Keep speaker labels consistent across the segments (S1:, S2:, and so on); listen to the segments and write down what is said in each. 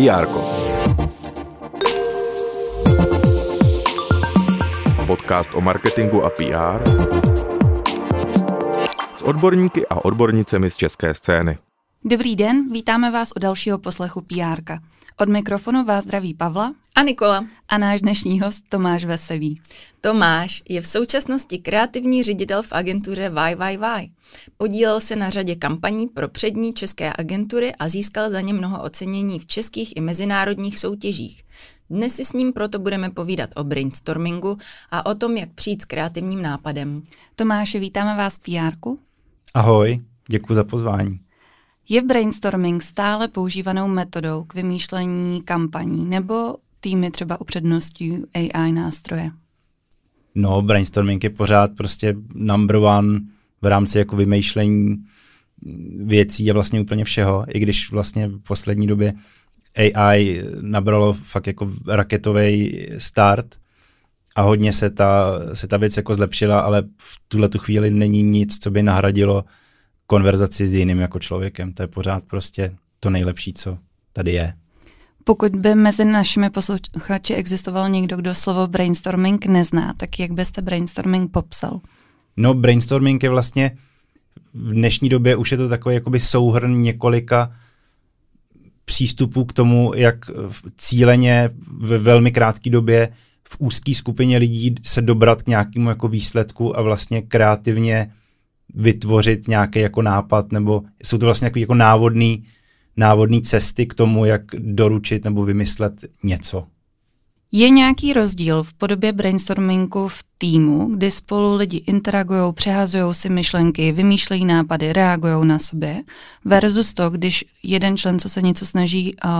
S1: PR. Podcast o marketingu a PR s odborníky a odbornicemi z české scény.
S2: Dobrý den, vítáme vás u dalšího poslechu PR. Od mikrofonu vás zdraví Pavla
S3: a Nikola
S2: a náš dnešní host Tomáš Veselý.
S3: Tomáš je v současnosti kreativní ředitel v agentuře YYY. Podílel se na řadě kampaní pro přední české agentury a získal za ně mnoho ocenění v českých i mezinárodních soutěžích. Dnes si s ním proto budeme povídat o brainstormingu a o tom, jak přijít s kreativním nápadem.
S2: Tomáše, vítáme vás v PR.
S4: Ahoj, děkuji za pozvání.
S2: Je brainstorming stále používanou metodou k vymýšlení kampaní nebo týmy třeba upředností AI nástroje?
S4: No, brainstorming je pořád prostě number one v rámci jako vymýšlení věcí a vlastně úplně všeho, i když vlastně v poslední době AI nabralo fakt jako raketový start a hodně se ta, se ta věc jako zlepšila, ale v tuhle tu chvíli není nic, co by nahradilo konverzaci s jiným jako člověkem. To je pořád prostě to nejlepší, co tady je.
S2: Pokud by mezi našimi posluchači existoval někdo, kdo slovo brainstorming nezná, tak jak byste brainstorming popsal?
S4: No, brainstorming je vlastně v dnešní době už je to takový jakoby souhrn několika přístupů k tomu, jak cíleně ve velmi krátké době v úzké skupině lidí se dobrat k nějakému jako výsledku a vlastně kreativně vytvořit nějaký jako nápad, nebo jsou to vlastně jako návodný, návodný cesty k tomu, jak doručit nebo vymyslet něco.
S2: Je nějaký rozdíl v podobě brainstormingu v týmu, kdy spolu lidi interagují, přehazují si myšlenky, vymýšlejí nápady, reagují na sobě, versus to, když jeden člen, co se něco snaží uh,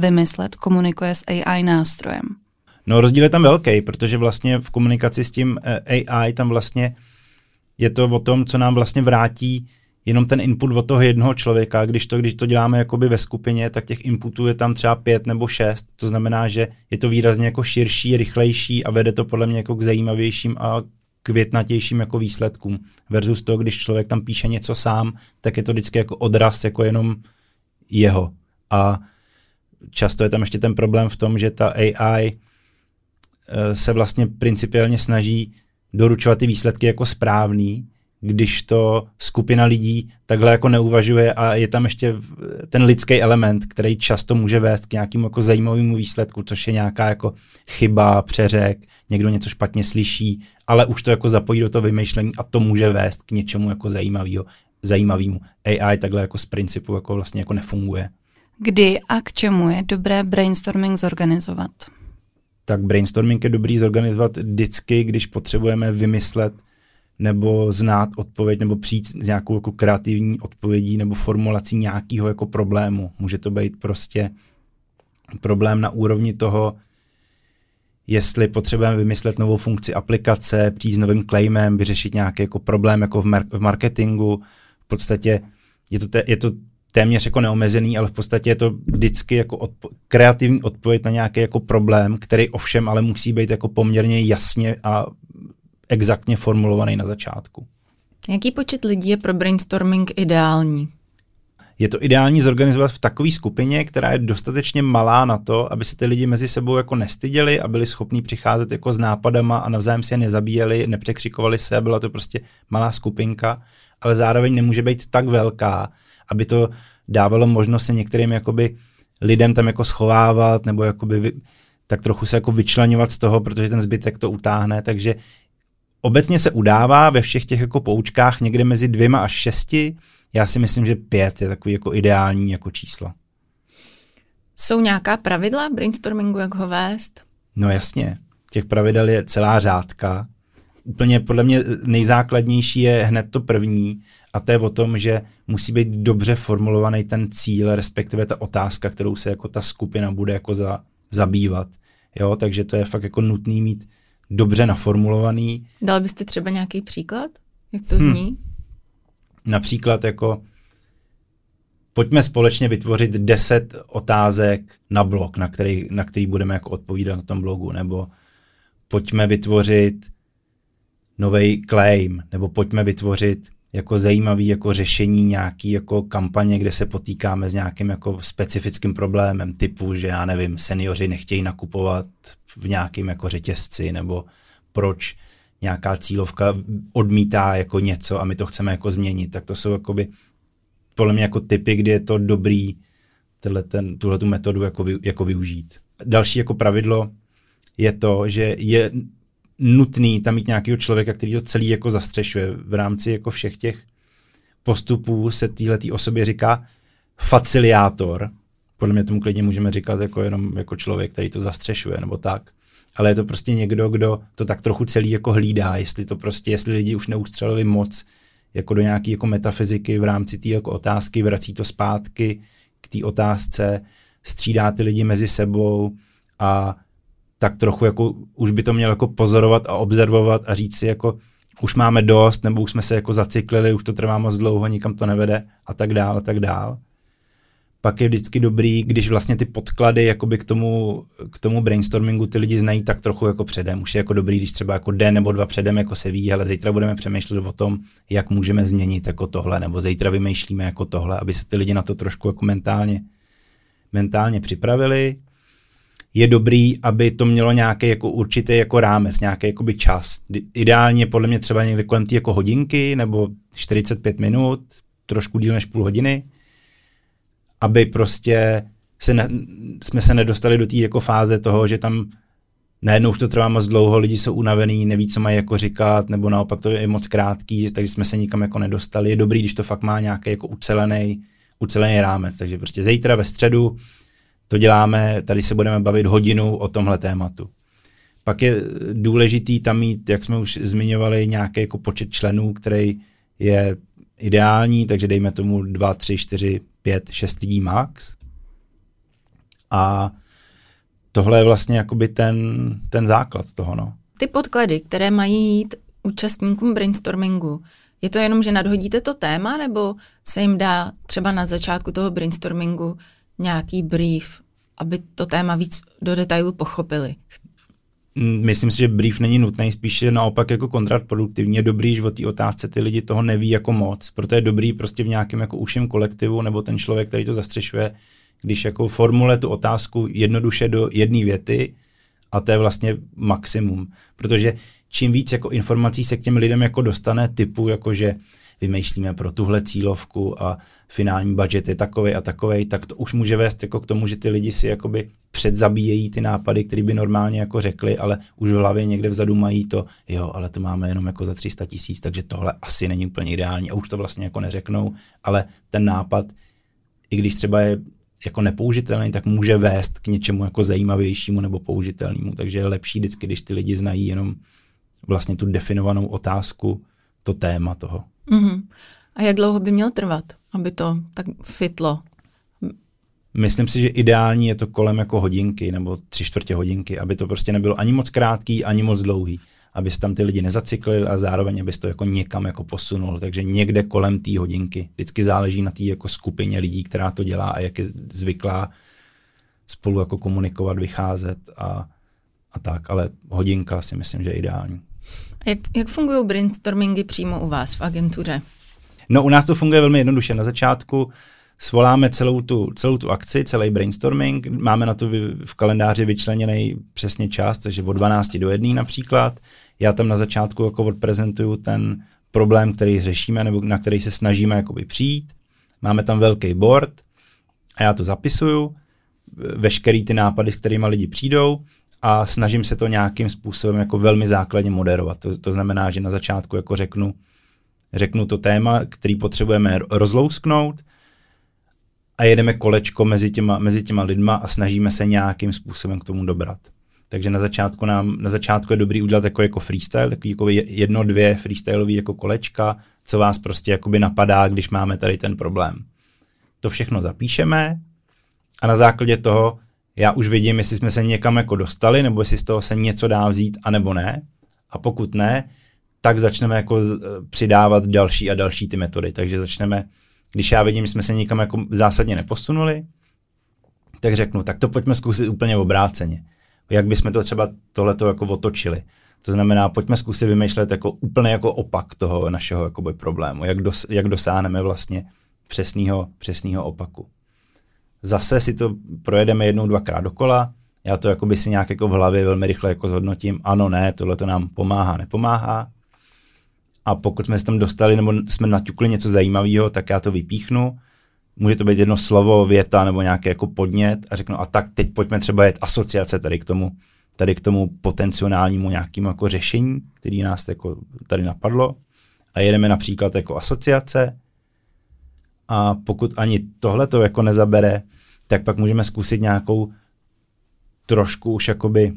S2: vymyslet, komunikuje s AI nástrojem?
S4: No rozdíl je tam velký, protože vlastně v komunikaci s tím eh, AI tam vlastně je to o tom, co nám vlastně vrátí jenom ten input od toho jednoho člověka. Když to, když to děláme jakoby ve skupině, tak těch inputů je tam třeba pět nebo šest. To znamená, že je to výrazně jako širší, rychlejší a vede to podle mě jako k zajímavějším a květnatějším jako výsledkům. Versus to, když člověk tam píše něco sám, tak je to vždycky jako odraz jako jenom jeho. A často je tam ještě ten problém v tom, že ta AI eh, se vlastně principiálně snaží doručovat ty výsledky jako správný, když to skupina lidí takhle jako neuvažuje a je tam ještě ten lidský element, který často může vést k nějakému jako zajímavému výsledku, což je nějaká jako chyba, přeřek, někdo něco špatně slyší, ale už to jako zapojí do toho vymýšlení a to může vést k něčemu jako zajímavého, zajímavému. AI takhle jako z principu jako vlastně jako nefunguje.
S2: Kdy a k čemu je dobré brainstorming zorganizovat?
S4: Tak brainstorming je dobrý zorganizovat vždycky, když potřebujeme vymyslet nebo znát odpověď, nebo přijít s nějakou jako kreativní odpovědí nebo formulací nějakého jako problému. Může to být prostě problém na úrovni toho, jestli potřebujeme vymyslet novou funkci aplikace, přijít s novým claimem, vyřešit nějaký jako problém jako v, mar- v marketingu. V podstatě je to, te- je to téměř jako neomezený, ale v podstatě je to vždycky jako odpo- kreativní odpověď na nějaký jako problém, který ovšem ale musí být jako poměrně jasně a exaktně formulovaný na začátku.
S3: Jaký počet lidí je pro brainstorming ideální?
S4: Je to ideální zorganizovat v takové skupině, která je dostatečně malá na to, aby se ty lidi mezi sebou jako nestyděli a byli schopní přicházet jako s nápadama a navzájem se je nezabíjeli, nepřekřikovali se a byla to prostě malá skupinka, ale zároveň nemůže být tak velká, aby to dávalo možnost se některým jakoby lidem tam jako schovávat nebo jakoby vy, tak trochu se jako vyčlenovat z toho, protože ten zbytek to utáhne, takže obecně se udává ve všech těch jako poučkách někde mezi dvěma až šesti, já si myslím, že pět je takový jako ideální jako číslo.
S3: Jsou nějaká pravidla brainstormingu, jak ho vést?
S4: No jasně, těch pravidel je celá řádka. Úplně podle mě nejzákladnější je hned to první a to je o tom, že musí být dobře formulovaný ten cíl, respektive ta otázka, kterou se jako ta skupina bude jako za, zabývat. Jo, takže to je fakt jako nutný mít dobře naformulovaný.
S3: Dal byste třeba nějaký příklad, jak to hm. zní? Hmm.
S4: Například jako pojďme společně vytvořit 10 otázek na blog, na který, na který budeme jako odpovídat na tom blogu, nebo pojďme vytvořit nový claim, nebo pojďme vytvořit jako zajímavý jako řešení nějaký jako kampaně, kde se potýkáme s nějakým jako specifickým problémem typu, že já nevím, seniori nechtějí nakupovat v nějakém jako řetězci nebo proč nějaká cílovka odmítá jako něco a my to chceme jako změnit, tak to jsou jakoby podle mě jako typy, kdy je to dobrý ten, tuhle tu metodu jako, vy, jako využít. Další jako pravidlo je to, že je nutný tam mít nějakého člověka, který to celý jako zastřešuje. V rámci jako všech těch postupů se téhle osobě říká faciliátor. Podle mě tomu klidně můžeme říkat jako jenom jako člověk, který to zastřešuje nebo tak. Ale je to prostě někdo, kdo to tak trochu celý jako hlídá, jestli to prostě, jestli lidi už neustřelili moc jako do nějaké jako metafyziky v rámci té jako otázky, vrací to zpátky k té otázce, střídá ty lidi mezi sebou a tak trochu jako už by to měl jako pozorovat a observovat a říct si jako už máme dost, nebo už jsme se jako zacyklili, už to trvá moc dlouho, nikam to nevede a tak dál a tak dál. Pak je vždycky dobrý, když vlastně ty podklady jakoby k tomu, k tomu brainstormingu ty lidi znají tak trochu jako předem. Už je jako dobrý, když třeba jako den nebo dva předem jako se ví, ale zítra budeme přemýšlet o tom, jak můžeme změnit jako tohle, nebo zítra vymýšlíme jako tohle, aby se ty lidi na to trošku jako mentálně, mentálně připravili je dobrý, aby to mělo nějaký jako určitý jako rámec, nějaký jakoby čas. Ideálně podle mě třeba někde kolem té jako hodinky nebo 45 minut, trošku díl než půl hodiny, aby prostě se ne, jsme se nedostali do té jako fáze toho, že tam najednou už to trvá moc dlouho, lidi jsou unavený, neví, co mají jako říkat, nebo naopak to je moc krátký, takže jsme se nikam jako nedostali. Je dobrý, když to fakt má nějaký jako ucelený, ucelený rámec. Takže prostě zítra ve středu to děláme, tady se budeme bavit hodinu o tomhle tématu. Pak je důležitý tam mít, jak jsme už zmiňovali, nějaký jako počet členů, který je ideální, takže dejme tomu 2, 3, 4, 5, 6 lidí max. A tohle je vlastně jakoby ten, ten základ toho. No.
S3: Ty podklady, které mají jít účastníkům brainstormingu, je to jenom, že nadhodíte to téma, nebo se jim dá třeba na začátku toho brainstormingu nějaký brief, aby to téma víc do detailu pochopili?
S4: Myslím si, že brief není nutný, spíše naopak jako kontraproduktivní. Je dobrý, že o té otázce ty lidi toho neví jako moc. Proto je dobrý prostě v nějakém jako uším kolektivu nebo ten člověk, který to zastřešuje, když jako formule tu otázku jednoduše do jedné věty a to je vlastně maximum. Protože čím víc jako informací se k těm lidem jako dostane typu, jako že vymýšlíme pro tuhle cílovku a finální budget je takový a takový, tak to už může vést jako k tomu, že ty lidi si jakoby předzabíjejí ty nápady, které by normálně jako řekli, ale už v hlavě někde vzadu mají to, jo, ale to máme jenom jako za 300 tisíc, takže tohle asi není úplně ideální a už to vlastně jako neřeknou, ale ten nápad, i když třeba je jako nepoužitelný, tak může vést k něčemu jako zajímavějšímu nebo použitelnému. Takže je lepší vždycky, když ty lidi znají jenom vlastně tu definovanou otázku, to téma toho.
S3: Mm-hmm. A jak dlouho by měl trvat, aby to tak fitlo?
S4: Myslím si, že ideální je to kolem jako hodinky nebo tři čtvrtě hodinky, aby to prostě nebylo ani moc krátký, ani moc dlouhý. Aby tam ty lidi nezacyklili a zároveň, aby to jako někam jako posunul. Takže někde kolem té hodinky. Vždycky záleží na té jako skupině lidí, která to dělá a jak je zvyklá spolu jako komunikovat, vycházet a, a tak. Ale hodinka si myslím, že je ideální.
S3: Jak, jak fungují brainstormingy přímo u vás v agentuře?
S4: No u nás to funguje velmi jednoduše. Na začátku svoláme celou tu, celou tu akci, celý brainstorming, máme na to v kalendáři vyčleněný přesně čas, takže od 12 do 1 například. Já tam na začátku jako odprezentuju ten problém, který řešíme nebo na který se snažíme jakoby přijít. Máme tam velký board a já to zapisuju, veškerý ty nápady, s kterými lidi přijdou a snažím se to nějakým způsobem jako velmi základně moderovat. To, to znamená, že na začátku jako řeknu, řeknu to téma, který potřebujeme rozlousknout a jedeme kolečko mezi těma, mezi těma lidma a snažíme se nějakým způsobem k tomu dobrat. Takže na začátku, nám, na začátku je dobrý udělat jako, jako freestyle, takový jako jedno, dvě freestyleový jako kolečka, co vás prostě jakoby napadá, když máme tady ten problém. To všechno zapíšeme a na základě toho já už vidím, jestli jsme se někam jako dostali, nebo jestli z toho se něco dá vzít, anebo ne. A pokud ne, tak začneme jako přidávat další a další ty metody. Takže začneme, když já vidím, že jsme se někam jako zásadně neposunuli, tak řeknu, tak to pojďme zkusit úplně obráceně. Jak bychom to třeba tohleto jako otočili. To znamená, pojďme zkusit vymýšlet jako úplně jako opak toho našeho jakoby, problému, jak, dos, jak dosáhneme vlastně přesného přesného opaku. Zase si to projedeme jednou, dvakrát dokola, já to jakoby si nějak jako v hlavě velmi rychle jako zhodnotím, ano, ne, tohle to nám pomáhá, nepomáhá. A pokud jsme se tam dostali nebo jsme naťukli něco zajímavého, tak já to vypíchnu. Může to být jedno slovo, věta nebo nějaký jako podnět a řeknu, a tak teď pojďme třeba jet asociace tady k tomu, tady k tomu potenciálnímu nějakému jako řešení, který nás jako tady napadlo. A jedeme například jako asociace. A pokud ani tohle to jako nezabere, tak pak můžeme zkusit nějakou trošku už jakoby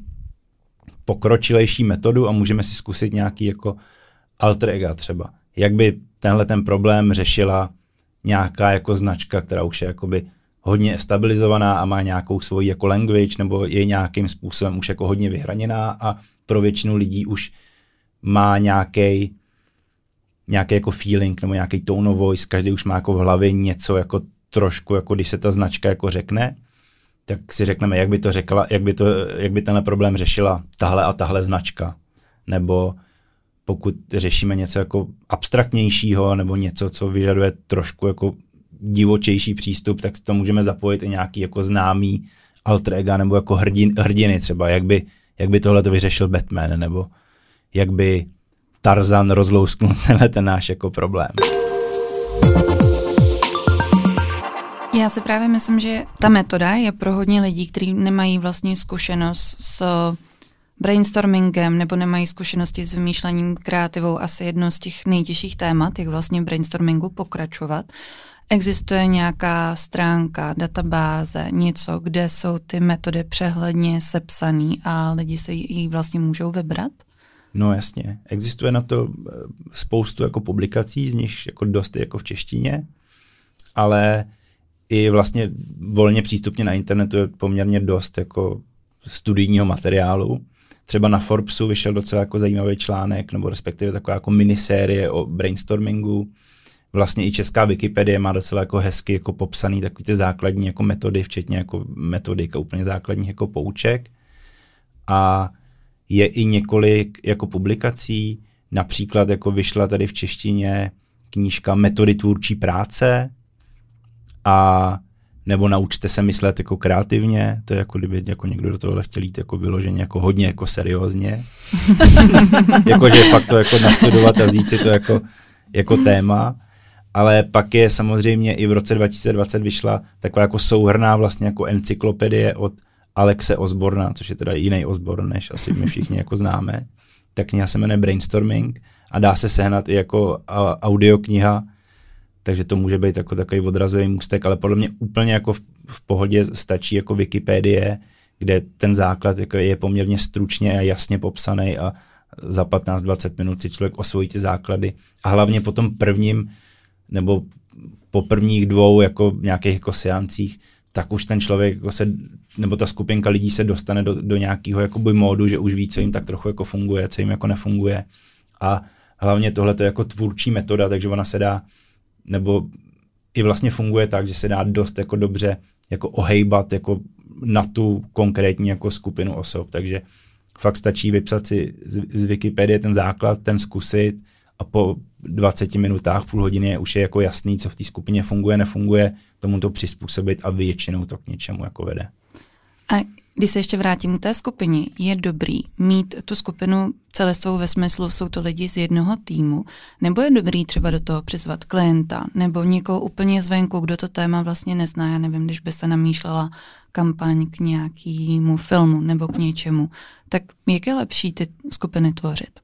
S4: pokročilejší metodu a můžeme si zkusit nějaký jako alter ego třeba. Jak by tenhle ten problém řešila nějaká jako značka, která už je jakoby hodně stabilizovaná a má nějakou svoji jako language nebo je nějakým způsobem už jako hodně vyhraněná a pro většinu lidí už má nějaký nějaký jako feeling nebo nějaký tone of voice, každý už má jako v hlavě něco jako trošku, jako když se ta značka jako řekne, tak si řekneme, jak by to řekla, jak by, to, jak by tenhle problém řešila tahle a tahle značka. Nebo pokud řešíme něco jako abstraktnějšího nebo něco, co vyžaduje trošku jako divočejší přístup, tak to můžeme zapojit i nějaký jako známý alter ego nebo jako hrdin, hrdiny třeba, jak by, jak by tohle to vyřešil Batman, nebo jak by Tarzan rozlousknul tenhle ten náš jako problém.
S2: Já si právě myslím, že ta metoda je pro hodně lidí, kteří nemají vlastně zkušenost s brainstormingem nebo nemají zkušenosti s vymýšlením kreativou asi jedno z těch nejtěžších témat, jak vlastně v brainstormingu pokračovat. Existuje nějaká stránka, databáze, něco, kde jsou ty metody přehledně sepsané a lidi se ji vlastně můžou vybrat?
S4: No jasně, existuje na to eh, spoustu jako publikací, z nich jako dost jako v češtině, ale i vlastně volně přístupně na internetu je poměrně dost jako studijního materiálu. Třeba na Forbesu vyšel docela jako zajímavý článek, nebo respektive taková jako minisérie o brainstormingu. Vlastně i česká Wikipedie má docela jako hezky jako popsaný takový ty základní jako metody, včetně jako metodika úplně základních jako pouček. A je i několik jako publikací, například jako vyšla tady v češtině knížka Metody tvůrčí práce, a nebo naučte se myslet jako kreativně, to je jako kdyby jako někdo do toho chtěl jít jako vyloženě jako hodně jako seriózně. jako, že fakt to jako nastudovat a vzít si to jako, jako téma. Ale pak je samozřejmě i v roce 2020 vyšla taková jako souhrná vlastně jako encyklopedie od Alexe Osborna, což je teda jiný Osborn, než asi my všichni jako známe. Ta kniha se jmenuje Brainstorming a dá se sehnat i jako audiokniha, takže to může být jako takový odrazový můstek, ale podle mě úplně jako v, v pohodě stačí jako Wikipedie, kde ten základ jako je poměrně stručně a jasně popsaný a za 15-20 minut si člověk osvojí ty základy. A hlavně po tom prvním nebo po prvních dvou jako nějakých jako seancích, tak už ten člověk jako se, nebo ta skupinka lidí se dostane do, do nějakého jakoby módu, že už ví, co jim tak trochu jako funguje, co jim jako nefunguje. A hlavně tohle je jako tvůrčí metoda, takže ona se dá nebo i vlastně funguje tak, že se dá dost jako dobře jako ohejbat jako na tu konkrétní jako skupinu osob, takže fakt stačí vypsat si z Wikipedie ten základ, ten zkusit a po 20 minutách, půl hodiny už je jako jasný, co v té skupině funguje, nefunguje, tomu to přizpůsobit a většinou to k něčemu jako vede.
S2: A když se ještě vrátím k té skupině, je dobrý mít tu skupinu celistvou ve smyslu, jsou to lidi z jednoho týmu, nebo je dobrý třeba do toho přizvat klienta, nebo někoho úplně zvenku, kdo to téma vlastně nezná, já nevím, když by se namýšlela kampaň k nějakému filmu nebo k něčemu, tak jak je lepší ty skupiny tvořit?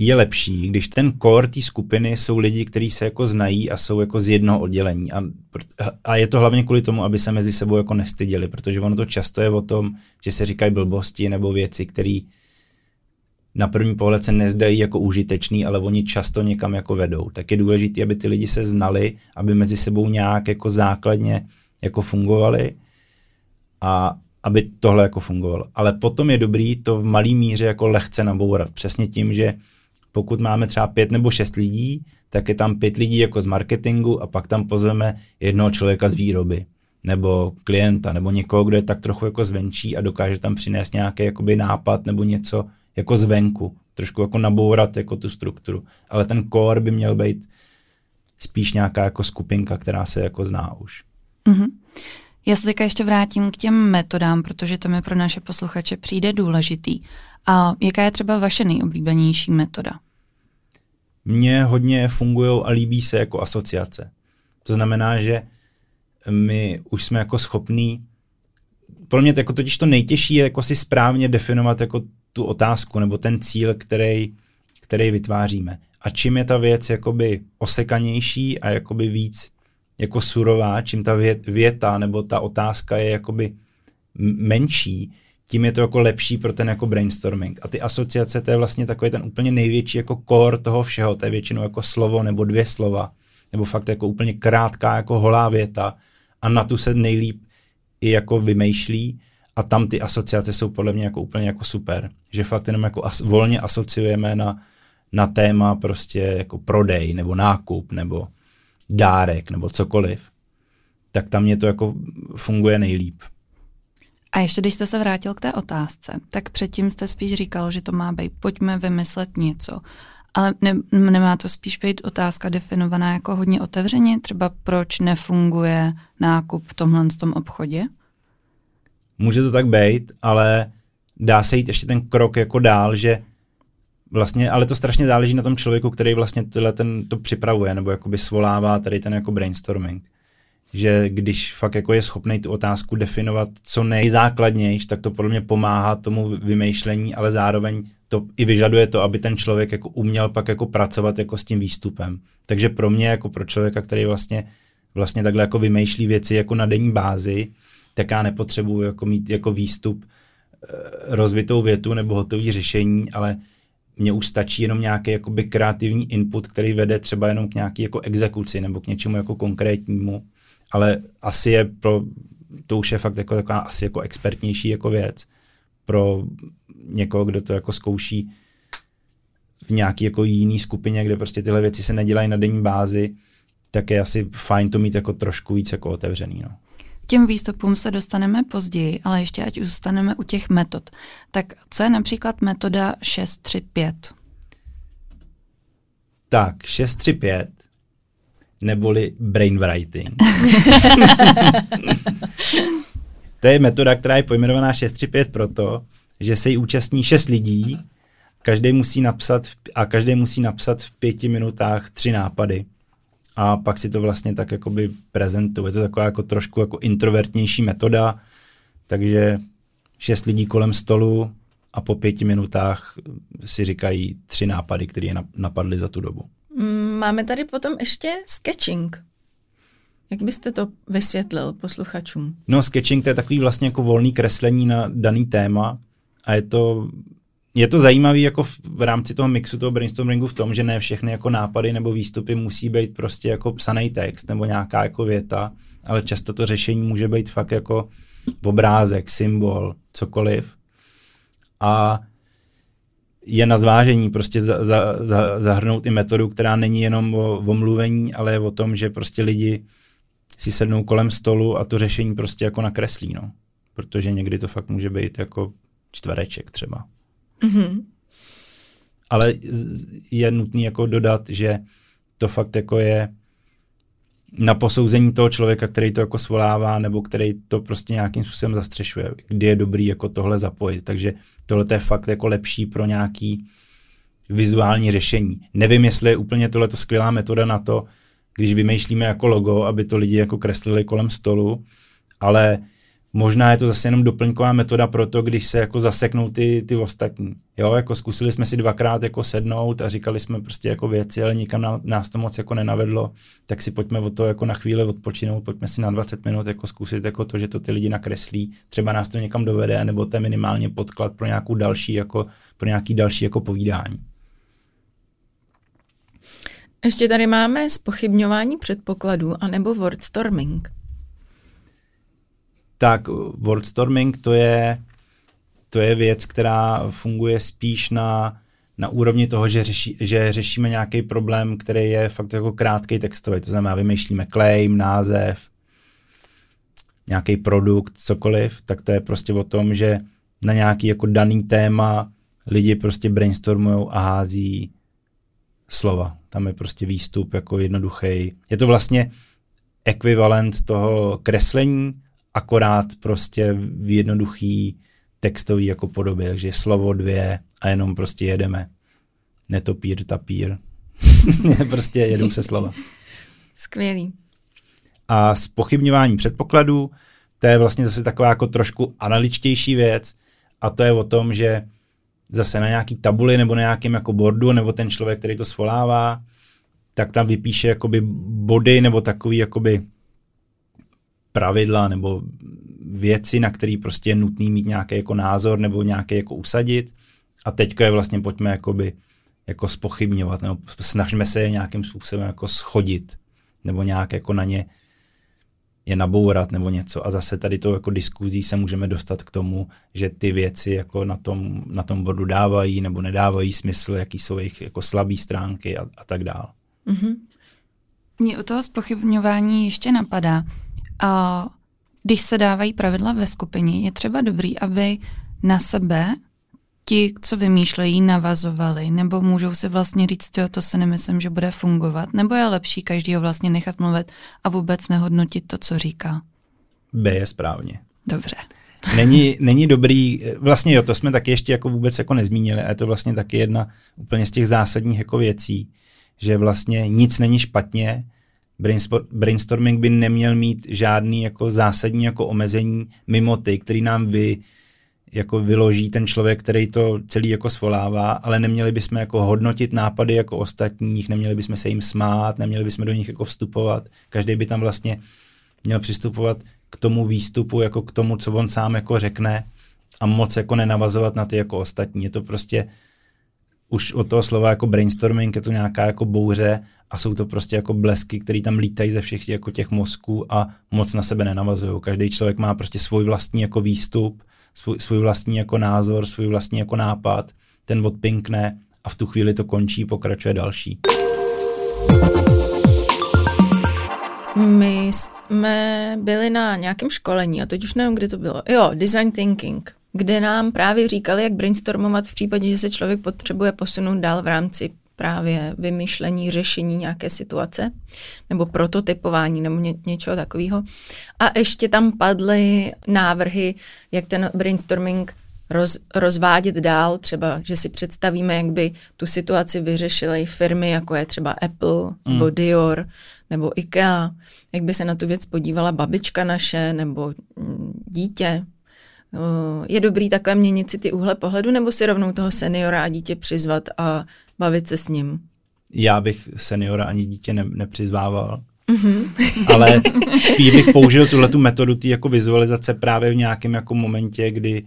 S4: Je lepší, když ten core té skupiny jsou lidi, kteří se jako znají a jsou jako z jednoho oddělení. A, a je to hlavně kvůli tomu, aby se mezi sebou jako nestyděli, protože ono to často je o tom, že se říkají blbosti nebo věci, které na první pohled se nezdají jako užitečný, ale oni často někam jako vedou. Tak je důležité, aby ty lidi se znali, aby mezi sebou nějak jako základně jako fungovali a aby tohle jako fungovalo. Ale potom je dobrý to v malý míře jako lehce nabourat. Přesně tím, že pokud máme třeba pět nebo šest lidí, tak je tam pět lidí jako z marketingu a pak tam pozveme jednoho člověka z výroby nebo klienta, nebo někoho, kdo je tak trochu jako zvenčí a dokáže tam přinést nějaký jakoby nápad nebo něco jako zvenku, trošku jako nabourat jako tu strukturu, ale ten core by měl být spíš nějaká jako skupinka, která se jako zná už.
S2: Mm-hmm. Já se teďka ještě vrátím k těm metodám, protože to mi pro naše posluchače přijde důležitý. A jaká je třeba vaše nejoblíbenější metoda?
S4: Mně hodně fungují a líbí se jako asociace. To znamená, že my už jsme jako schopní, pro mě to jako totiž to nejtěžší je jako si správně definovat jako tu otázku nebo ten cíl, který, který vytváříme. A čím je ta věc jakoby osekanější a jakoby víc jako surová, čím ta věta nebo ta otázka je jakoby menší, tím je to jako lepší pro ten jako brainstorming. A ty asociace, to je vlastně takový ten úplně největší jako core toho všeho, to je většinou jako slovo nebo dvě slova, nebo fakt jako úplně krátká jako holá věta. A na tu se nejlíp i jako vymýšlí. A tam ty asociace jsou podle mě jako úplně jako super, že fakt jenom jako as, volně asociujeme na, na téma prostě jako prodej nebo nákup nebo dárek nebo cokoliv, tak tam mě to jako funguje nejlíp.
S2: A ještě když jste se vrátil k té otázce, tak předtím jste spíš říkal, že to má být, pojďme vymyslet něco. Ale ne, nemá to spíš být otázka definovaná jako hodně otevřeně? Třeba proč nefunguje nákup v tomhle tom obchodě?
S4: Může to tak být, ale dá se jít ještě ten krok jako dál, že vlastně, ale to strašně záleží na tom člověku, který vlastně tyhle ten, to připravuje, nebo jakoby svolává tady ten jako brainstorming. Že když fakt jako je schopný tu otázku definovat co nejzákladnější, tak to podle mě pomáhá tomu vymýšlení, ale zároveň to i vyžaduje to, aby ten člověk jako uměl pak jako pracovat jako s tím výstupem. Takže pro mě jako pro člověka, který vlastně vlastně takhle jako vymýšlí věci jako na denní bázi, tak já nepotřebuji jako mít jako výstup eh, rozvitou větu nebo hotové řešení, ale mně už stačí jenom nějaký jakoby kreativní input, který vede třeba jenom k nějaké jako exekuci nebo k něčemu jako konkrétnímu, ale asi je pro, to už je fakt jako taková asi jako expertnější jako věc pro někoho, kdo to jako zkouší v nějaký jako jiný skupině, kde prostě tyhle věci se nedělají na denní bázi, tak je asi fajn to mít jako trošku víc jako otevřený. No.
S2: Těm výstupům se dostaneme později, ale ještě ať zůstaneme u těch metod. Tak co je například metoda 635?
S4: Tak, 635 neboli brainwriting. to je metoda, která je pojmenovaná 635 proto, že se jí účastní 6 lidí, každý musí napsat a každý musí napsat v pěti minutách tři nápady a pak si to vlastně tak jakoby prezentuje. Je to taková jako trošku jako introvertnější metoda, takže šest lidí kolem stolu a po pěti minutách si říkají tři nápady, které je napadly za tu dobu.
S3: Máme tady potom ještě sketching. Jak byste to vysvětlil posluchačům?
S4: No, sketching to je takový vlastně jako volný kreslení na daný téma a je to je to zajímavé jako v, v rámci toho mixu, toho brainstormingu v tom, že ne všechny jako nápady nebo výstupy musí být prostě jako psaný text nebo nějaká jako věta, ale často to řešení může být fakt jako obrázek, symbol, cokoliv. A je na zvážení prostě za, za, za, zahrnout i metodu, která není jenom o, o mluvení, ale je o tom, že prostě lidi si sednou kolem stolu a to řešení prostě jako nakreslí, no. Protože někdy to fakt může být jako čtvereček třeba. Mm-hmm. Ale je nutný jako dodat, že to fakt jako je na posouzení toho člověka, který to jako svolává, nebo který to prostě nějakým způsobem zastřešuje, kdy je dobrý jako tohle zapojit. Takže tohle je fakt jako lepší pro nějaký vizuální řešení. Nevím, jestli je úplně tohle skvělá metoda na to, když vymýšlíme jako logo, aby to lidi jako kreslili kolem stolu, ale Možná je to zase jenom doplňková metoda pro to, když se jako zaseknou ty, ty ostatní. Jo, jako zkusili jsme si dvakrát jako sednout a říkali jsme prostě jako věci, ale nikam nás to moc jako nenavedlo, tak si pojďme o to jako na chvíli odpočinout, pojďme si na 20 minut jako zkusit jako to, že to ty lidi nakreslí, třeba nás to někam dovede, nebo to je minimálně podklad pro nějakou další jako, pro nějaký další jako povídání.
S3: Ještě tady máme spochybňování předpokladů anebo wordstorming
S4: tak wordstorming to je, to je věc, která funguje spíš na, na úrovni toho, že, řeší, že řešíme nějaký problém, který je fakt jako krátký textový. To znamená, vymýšlíme claim, název, nějaký produkt, cokoliv, tak to je prostě o tom, že na nějaký jako daný téma lidi prostě brainstormujou a hází slova. Tam je prostě výstup jako jednoduchý. Je to vlastně ekvivalent toho kreslení, akorát prostě v jednoduchý textový jako podobě, takže slovo dvě a jenom prostě jedeme. Netopír, tapír. prostě jedou se slova.
S3: Skvělý.
S4: A spochybňování předpokladů, to je vlastně zase taková jako trošku analyčtější věc a to je o tom, že zase na nějaký tabuli nebo na nějakém jako bordu, nebo ten člověk, který to svolává, tak tam vypíše jakoby body nebo takový jakoby pravidla nebo věci, na který prostě je nutný mít nějaký jako názor nebo nějaký jako usadit. A teďka je vlastně pojďme jakoby jako spochybňovat, nebo snažíme se je nějakým způsobem jako schodit, nebo nějak jako na ně je nabourat nebo něco. A zase tady to jako diskuzí se můžeme dostat k tomu, že ty věci jako na tom, na tom bodu dávají nebo nedávají smysl, jaký jsou jejich jako slabé stránky a, a tak dál. Mm-hmm.
S2: Mě u toho spochybňování ještě napadá, a když se dávají pravidla ve skupině, je třeba dobrý, aby na sebe ti, co vymýšlejí, navazovali, nebo můžou si vlastně říct, jo, to si nemyslím, že bude fungovat, nebo je lepší každýho vlastně nechat mluvit a vůbec nehodnotit to, co říká.
S4: B je správně.
S2: Dobře.
S4: Není, není dobrý, vlastně jo, to jsme taky ještě jako vůbec jako nezmínili a je to vlastně taky jedna úplně z těch zásadních jako věcí, že vlastně nic není špatně, brainstorming by neměl mít žádný jako zásadní jako omezení mimo ty, který nám vy, jako vyloží ten člověk, který to celý jako svolává, ale neměli bychom jako hodnotit nápady jako ostatních, neměli bychom se jim smát, neměli bychom do nich jako vstupovat. Každý by tam vlastně měl přistupovat k tomu výstupu, jako k tomu, co on sám jako řekne a moc jako nenavazovat na ty jako ostatní. Je to prostě už od toho slova jako brainstorming je to nějaká jako bouře a jsou to prostě jako blesky, které tam lítají ze všech jako těch mozků a moc na sebe nenavazují. Každý člověk má prostě svůj vlastní jako výstup, svůj, svůj vlastní jako názor, svůj vlastní jako nápad, ten odpinkne a v tu chvíli to končí, pokračuje další.
S3: My jsme byli na nějakém školení a teď už nevím, kde to bylo. Jo, design thinking, kde nám právě říkali, jak brainstormovat v případě, že se člověk potřebuje posunout dál v rámci právě vymyšlení, řešení nějaké situace nebo prototypování nebo ně, něčeho takového. A ještě tam padly návrhy, jak ten brainstorming roz, rozvádět dál, třeba, že si představíme, jak by tu situaci vyřešily firmy, jako je třeba Apple mm. nebo Dior nebo IKEA, jak by se na tu věc podívala babička naše nebo mm, dítě. Je dobrý takhle měnit si ty úhle pohledu, nebo si rovnou toho seniora a dítě přizvat a bavit se s ním?
S4: Já bych seniora ani dítě ne, nepřizvával. Mm-hmm. Ale spíš bych použil tuhle tu metodu tý jako vizualizace právě v nějakém jako momentě, kdy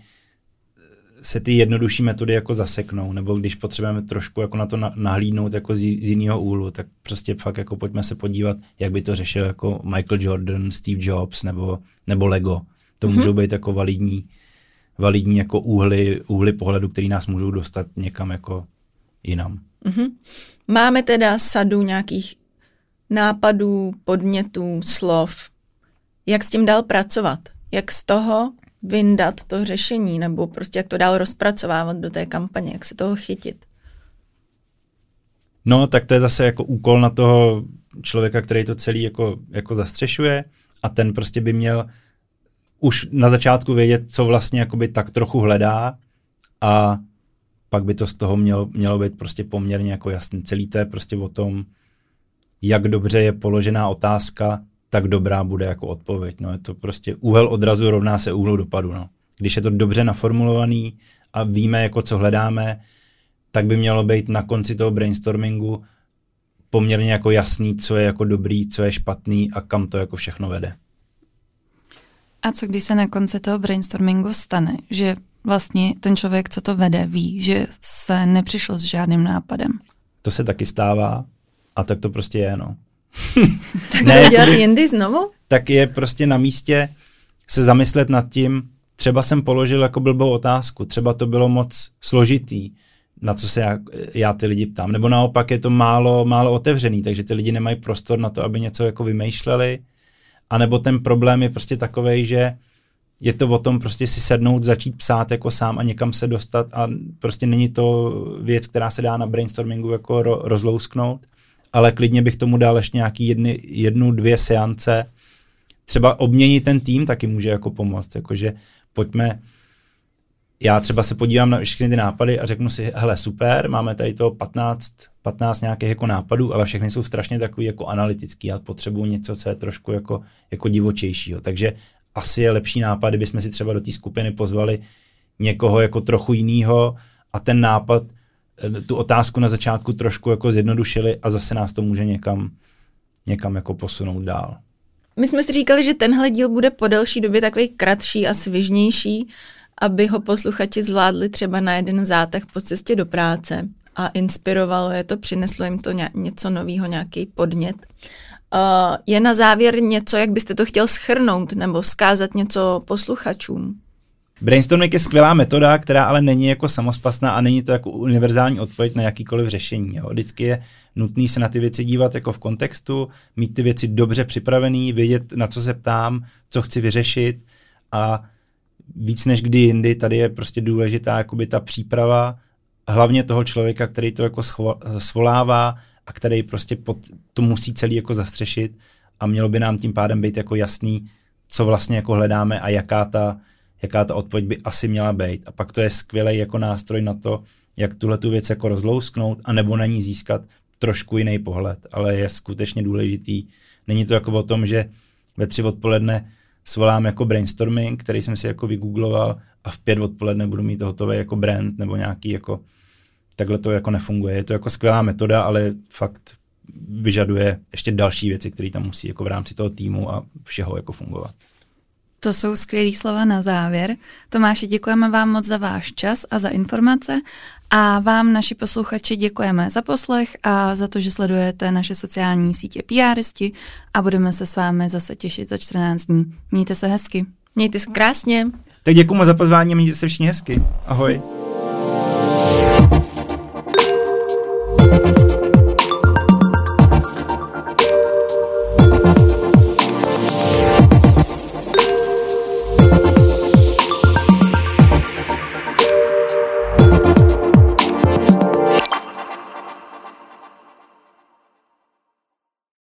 S4: se ty jednodušší metody jako zaseknou, nebo když potřebujeme trošku jako na to nahlídnout jako z, z jiného úhlu, tak prostě fakt jako pojďme se podívat, jak by to řešil jako Michael Jordan, Steve Jobs nebo, nebo Lego. To mm-hmm. můžou být jako validní, validní jako úhly, úhly pohledu, který nás můžou dostat někam jako jinam. Mm-hmm.
S3: Máme teda sadu nějakých nápadů, podnětů, slov. Jak s tím dál pracovat? Jak z toho vyndat to řešení, nebo prostě jak to dál rozpracovávat do té kampaně, jak se toho chytit?
S4: No, tak to je zase jako úkol na toho člověka, který to celý jako, jako zastřešuje a ten prostě by měl už na začátku vědět, co vlastně jakoby tak trochu hledá a pak by to z toho mělo, mělo být prostě poměrně jako jasný. Celý to je prostě o tom, jak dobře je položená otázka, tak dobrá bude jako odpověď. No, je to prostě úhel odrazu rovná se úhlu dopadu. No. Když je to dobře naformulovaný a víme, jako co hledáme, tak by mělo být na konci toho brainstormingu poměrně jako jasný, co je jako dobrý, co je špatný a kam to jako všechno vede.
S2: A co když se na konci toho brainstormingu stane, že vlastně ten člověk, co to vede, ví, že se nepřišlo s žádným nápadem.
S4: To se taky stává a tak to prostě je, no.
S3: tak ne, to dělat jindy znovu?
S4: Tak je prostě na místě se zamyslet nad tím, třeba jsem položil jako blbou otázku, třeba to bylo moc složitý, na co se já, já ty lidi ptám, nebo naopak je to málo, málo otevřený, takže ty lidi nemají prostor na to, aby něco jako vymýšleli, anebo ten problém je prostě takový, že je to o tom prostě si sednout, začít psát jako sám a někam se dostat a prostě není to věc, která se dá na brainstormingu jako ro, rozlousknout, ale klidně bych tomu dal ještě nějaký jedny, jednu, dvě seance. Třeba obměnit ten tým taky může jako pomoct, jakože pojďme, já třeba se podívám na všechny ty nápady a řeknu si, hele super, máme tady to 15, 15 nějakých jako nápadů, ale všechny jsou strašně takový jako analytický a potřebuju něco, co je trošku jako, jako divočejšího. Takže asi je lepší nápad, kdybychom si třeba do té skupiny pozvali někoho jako trochu jiného a ten nápad, eh, tu otázku na začátku trošku jako zjednodušili a zase nás to může někam, někam jako posunout dál.
S3: My jsme si říkali, že tenhle díl bude po delší době takový kratší a svižnější, aby ho posluchači zvládli třeba na jeden zátah po cestě do práce a inspirovalo je to, přineslo jim to něco nového, nějaký podnět. Uh, je na závěr něco, jak byste to chtěl schrnout nebo vzkázat něco posluchačům?
S4: Brainstorming je skvělá metoda, která ale není jako samospasná a není to jako univerzální odpověď na jakýkoliv řešení. Jo. Vždycky je nutný se na ty věci dívat jako v kontextu, mít ty věci dobře připravený, vědět, na co se ptám, co chci vyřešit a víc než kdy jindy tady je prostě důležitá jakoby ta příprava hlavně toho člověka, který to jako svolává a který prostě pod, to musí celý jako zastřešit a mělo by nám tím pádem být jako jasný, co vlastně jako hledáme a jaká ta, jaká ta odpověď by asi měla být. A pak to je skvělý jako nástroj na to, jak tuhle tu věc jako rozlousknout a nebo na ní získat trošku jiný pohled, ale je skutečně důležitý. Není to jako o tom, že ve tři odpoledne svolám jako brainstorming, který jsem si jako vygoogloval a v pět odpoledne budu mít hotový jako brand nebo nějaký jako takhle to jako nefunguje. Je to jako skvělá metoda, ale fakt vyžaduje ještě další věci, které tam musí jako v rámci toho týmu a všeho jako fungovat.
S2: To jsou skvělé slova na závěr. Tomáši, děkujeme vám moc za váš čas a za informace a vám, naši posluchači, děkujeme za poslech a za to, že sledujete naše sociální sítě PRisti a budeme se s vámi zase těšit za 14 dní. Mějte se hezky.
S3: Mějte se krásně.
S4: Tak děkuji za pozvání, mějte se všichni hezky. Ahoj.